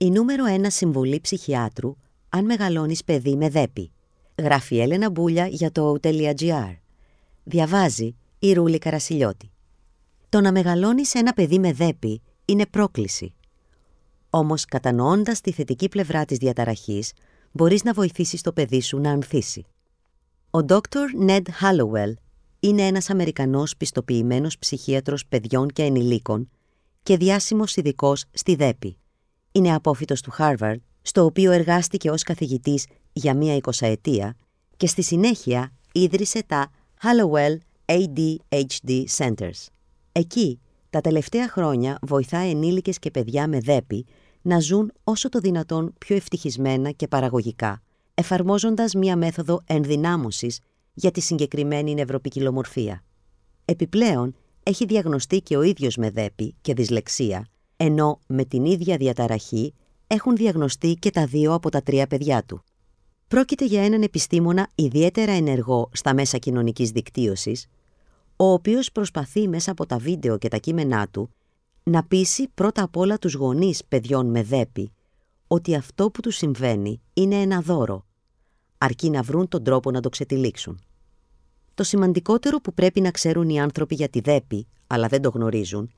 Η νούμερο ένα συμβουλή ψυχιάτρου αν μεγαλώνεις παιδί με δέπη. Γράφει η Έλενα Μπούλια για το o.gr. Διαβάζει η Ρούλη Καρασιλιώτη. Το να μεγαλώνεις ένα παιδί με δέπη είναι πρόκληση. Όμως κατανοώντας τη θετική πλευρά της διαταραχής, μπορείς να βοηθήσεις το παιδί σου να ανθίσει. Ο Dr. Ned Hallowell είναι ένας Αμερικανός πιστοποιημένος ψυχίατρος παιδιών και ενηλίκων και διάσημος ειδικός στη ΔΕΠΗ. Είναι απόφυτος του Harvard, στο οποίο εργάστηκε ως καθηγητής για μία εικοσαετία και στη συνέχεια ίδρυσε τα Hallowell ADHD Centers. Εκεί, τα τελευταία χρόνια βοηθά ενήλικες και παιδιά με ΔΕΠΗ να ζουν όσο το δυνατόν πιο ευτυχισμένα και παραγωγικά, εφαρμόζοντας μία μέθοδο ενδυνάμωσης για τη συγκεκριμένη νευροπικιλομορφία. Επιπλέον, έχει διαγνωστεί και ο ίδιος με δέπη και δυσλεξία, ενώ με την ίδια διαταραχή έχουν διαγνωστεί και τα δύο από τα τρία παιδιά του. Πρόκειται για έναν επιστήμονα ιδιαίτερα ενεργό στα μέσα κοινωνικής δικτύωσης, ο οποίος προσπαθεί μέσα από τα βίντεο και τα κείμενά του να πείσει πρώτα απ' όλα τους γονείς παιδιών με δέπη ότι αυτό που τους συμβαίνει είναι ένα δώρο, αρκεί να βρουν τον τρόπο να το ξετυλίξουν. Το σημαντικότερο που πρέπει να ξέρουν οι άνθρωποι για τη δέπη, αλλά δεν το γνωρίζουν,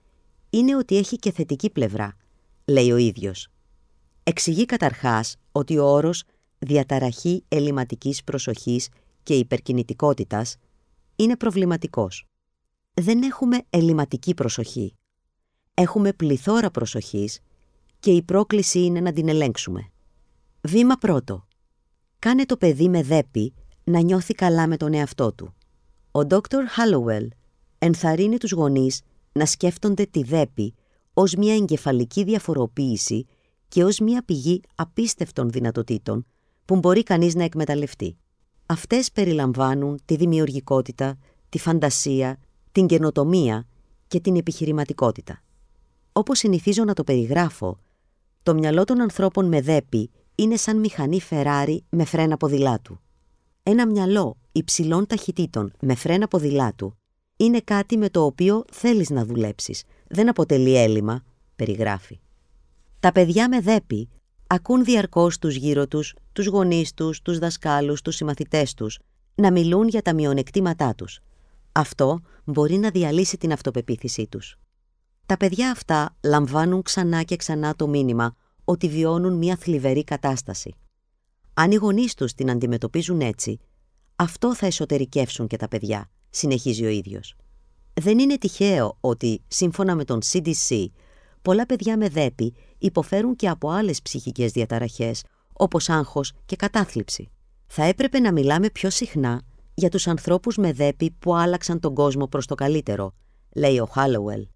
είναι ότι έχει και θετική πλευρά, λέει ο ίδιος. Εξηγεί καταρχάς ότι ο όρος «διαταραχή ελληματικής προσοχής και υπερκινητικότητας» είναι προβληματικός. Δεν έχουμε ελληματική προσοχή. Έχουμε πληθώρα προσοχής και η πρόκληση είναι να την ελέγξουμε. Βήμα πρώτο. Κάνε το παιδί με δέπη να νιώθει καλά με τον εαυτό του. Ο Dr. Hallowell ενθαρρύνει τους γονείς να σκέφτονται τη δέπη ως μια εγκεφαλική διαφοροποίηση και ως μια πηγή απίστευτων δυνατοτήτων που μπορεί κανείς να εκμεταλλευτεί. Αυτές περιλαμβάνουν τη δημιουργικότητα, τη φαντασία, την καινοτομία και την επιχειρηματικότητα. Όπως συνηθίζω να το περιγράφω, το μυαλό των ανθρώπων με δέπη είναι σαν μηχανή Φεράρι με φρένα ποδηλάτου. Ένα μυαλό υψηλών ταχυτήτων με φρένα ποδηλάτου είναι κάτι με το οποίο θέλεις να δουλέψεις. Δεν αποτελεί έλλειμμα, περιγράφει. Τα παιδιά με δέπη ακούν διαρκώς τους γύρω τους, τους γονείς τους, τους δασκάλους, τους συμμαθητές τους, να μιλούν για τα μειονεκτήματά τους. Αυτό μπορεί να διαλύσει την αυτοπεποίθησή τους. Τα παιδιά αυτά λαμβάνουν ξανά και ξανά το μήνυμα ότι βιώνουν μια θλιβερή κατάσταση. Αν οι γονείς τους την αντιμετωπίζουν έτσι, αυτό θα εσωτερικεύσουν και τα παιδιά, συνεχίζει ο ίδιος. Δεν είναι τυχαίο ότι, σύμφωνα με τον CDC, πολλά παιδιά με δέπη υποφέρουν και από άλλες ψυχικές διαταραχές, όπως άγχος και κατάθλιψη. Θα έπρεπε να μιλάμε πιο συχνά για τους ανθρώπους με δέπη που άλλαξαν τον κόσμο προς το καλύτερο, λέει ο Χάλοουελ.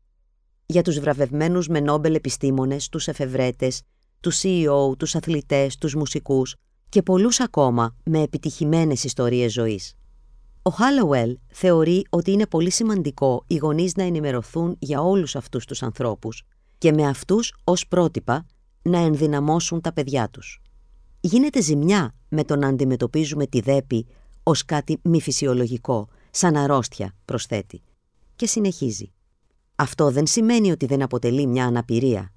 Για τους βραβευμένους με Νόμπελ επιστήμονες, τους εφευρέτες, τους CEO, τους αθλητές, τους μουσικούς και πολλούς ακόμα με επιτυχημένες ιστορίες ζωής. Ο Χάλοουελ θεωρεί ότι είναι πολύ σημαντικό οι γονείς να ενημερωθούν για όλους αυτούς τους ανθρώπους και με αυτούς ως πρότυπα να ενδυναμώσουν τα παιδιά τους. Γίνεται ζημιά με το να αντιμετωπίζουμε τη δέπη ως κάτι μη φυσιολογικό, σαν αρρώστια, προσθέτει. Και συνεχίζει. Αυτό δεν σημαίνει ότι δεν αποτελεί μια αναπηρία.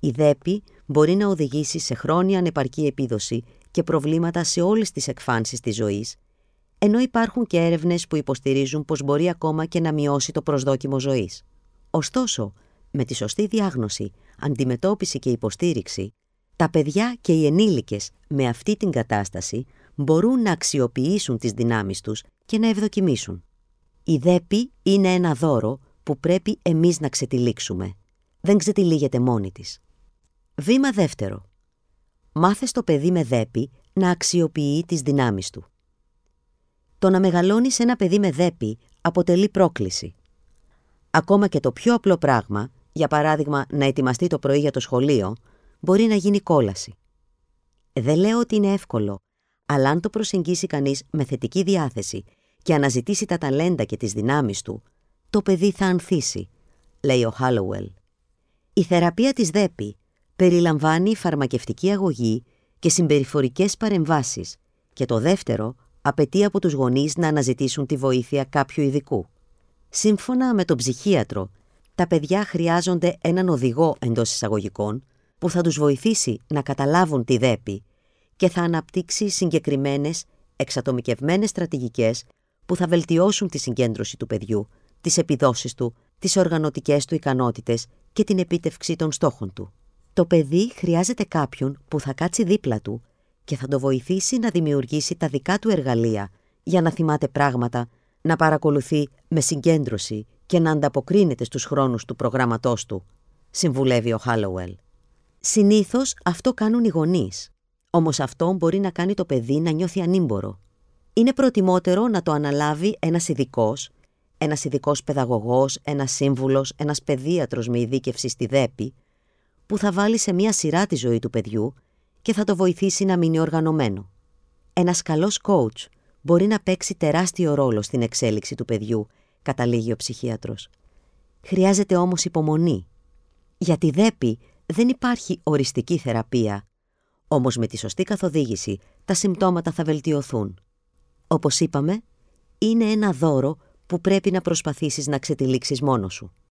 Η δέπη μπορεί να οδηγήσει σε χρόνια ανεπαρκή επίδοση και προβλήματα σε όλες τις εκφάνσεις της ζωής, ενώ υπάρχουν και έρευνες που υποστηρίζουν πως μπορεί ακόμα και να μειώσει το προσδόκιμο ζωής. Ωστόσο, με τη σωστή διάγνωση, αντιμετώπιση και υποστήριξη, τα παιδιά και οι ενήλικες με αυτή την κατάσταση μπορούν να αξιοποιήσουν τις δυνάμεις τους και να ευδοκιμήσουν. Η ΔΕΠΗ είναι ένα δώρο που πρέπει εμείς να ξετυλίξουμε. Δεν ξετυλίγεται μόνη της. Βήμα δεύτερο. Μάθε στο παιδί με δέπη να αξιοποιεί τις δυνάμεις του. Το να μεγαλώνεις ένα παιδί με δέπη αποτελεί πρόκληση. Ακόμα και το πιο απλό πράγμα, για παράδειγμα να ετοιμαστεί το πρωί για το σχολείο, μπορεί να γίνει κόλαση. Δεν λέω ότι είναι εύκολο, αλλά αν το προσεγγίσει κανείς με θετική διάθεση και αναζητήσει τα ταλέντα και τις δυνάμεις του, το παιδί θα ανθίσει, λέει ο Χάλοουελ. Η θεραπεία της ΔΕΠΗ περιλαμβάνει φαρμακευτική αγωγή και συμπεριφορικές παρεμβάσεις και το δεύτερο απαιτεί από τους γονείς να αναζητήσουν τη βοήθεια κάποιου ειδικού. Σύμφωνα με τον ψυχίατρο, τα παιδιά χρειάζονται έναν οδηγό εντός εισαγωγικών που θα τους βοηθήσει να καταλάβουν τη ΔΕΠΗ και θα αναπτύξει συγκεκριμένες, εξατομικευμένες στρατηγικές που θα βελτιώσουν τη συγκέντρωση του παιδιού, τις επιδόσεις του, τις οργανωτικές του ικανότητες και την επίτευξη των στόχων του. Το παιδί χρειάζεται κάποιον που θα κάτσει δίπλα του και θα το βοηθήσει να δημιουργήσει τα δικά του εργαλεία για να θυμάται πράγματα, να παρακολουθεί με συγκέντρωση και να ανταποκρίνεται στους χρόνους του προγράμματός του, συμβουλεύει ο Χάλοουελ. Συνήθως αυτό κάνουν οι γονείς, όμως αυτό μπορεί να κάνει το παιδί να νιώθει ανήμπορο. Είναι προτιμότερο να το αναλάβει ένας ειδικός, ένας ειδικός παιδαγωγός, ένας σύμβουλος, ένας παιδίατρος με ειδίκευση στη ΔΕΠΗ, που θα βάλει σε μία σειρά τη ζωή του παιδιού και θα το βοηθήσει να μείνει οργανωμένο. Ένας καλός coach μπορεί να παίξει τεράστιο ρόλο στην εξέλιξη του παιδιού, καταλήγει ο ψυχίατρος. Χρειάζεται όμως υπομονή. Για τη ΔΕΠΗ δεν υπάρχει οριστική θεραπεία, όμως με τη σωστή καθοδήγηση τα συμπτώματα θα βελτιωθούν. Όπως είπαμε, είναι ένα δώρο που πρέπει να προσπαθήσεις να ξετυλίξεις μόνος σου.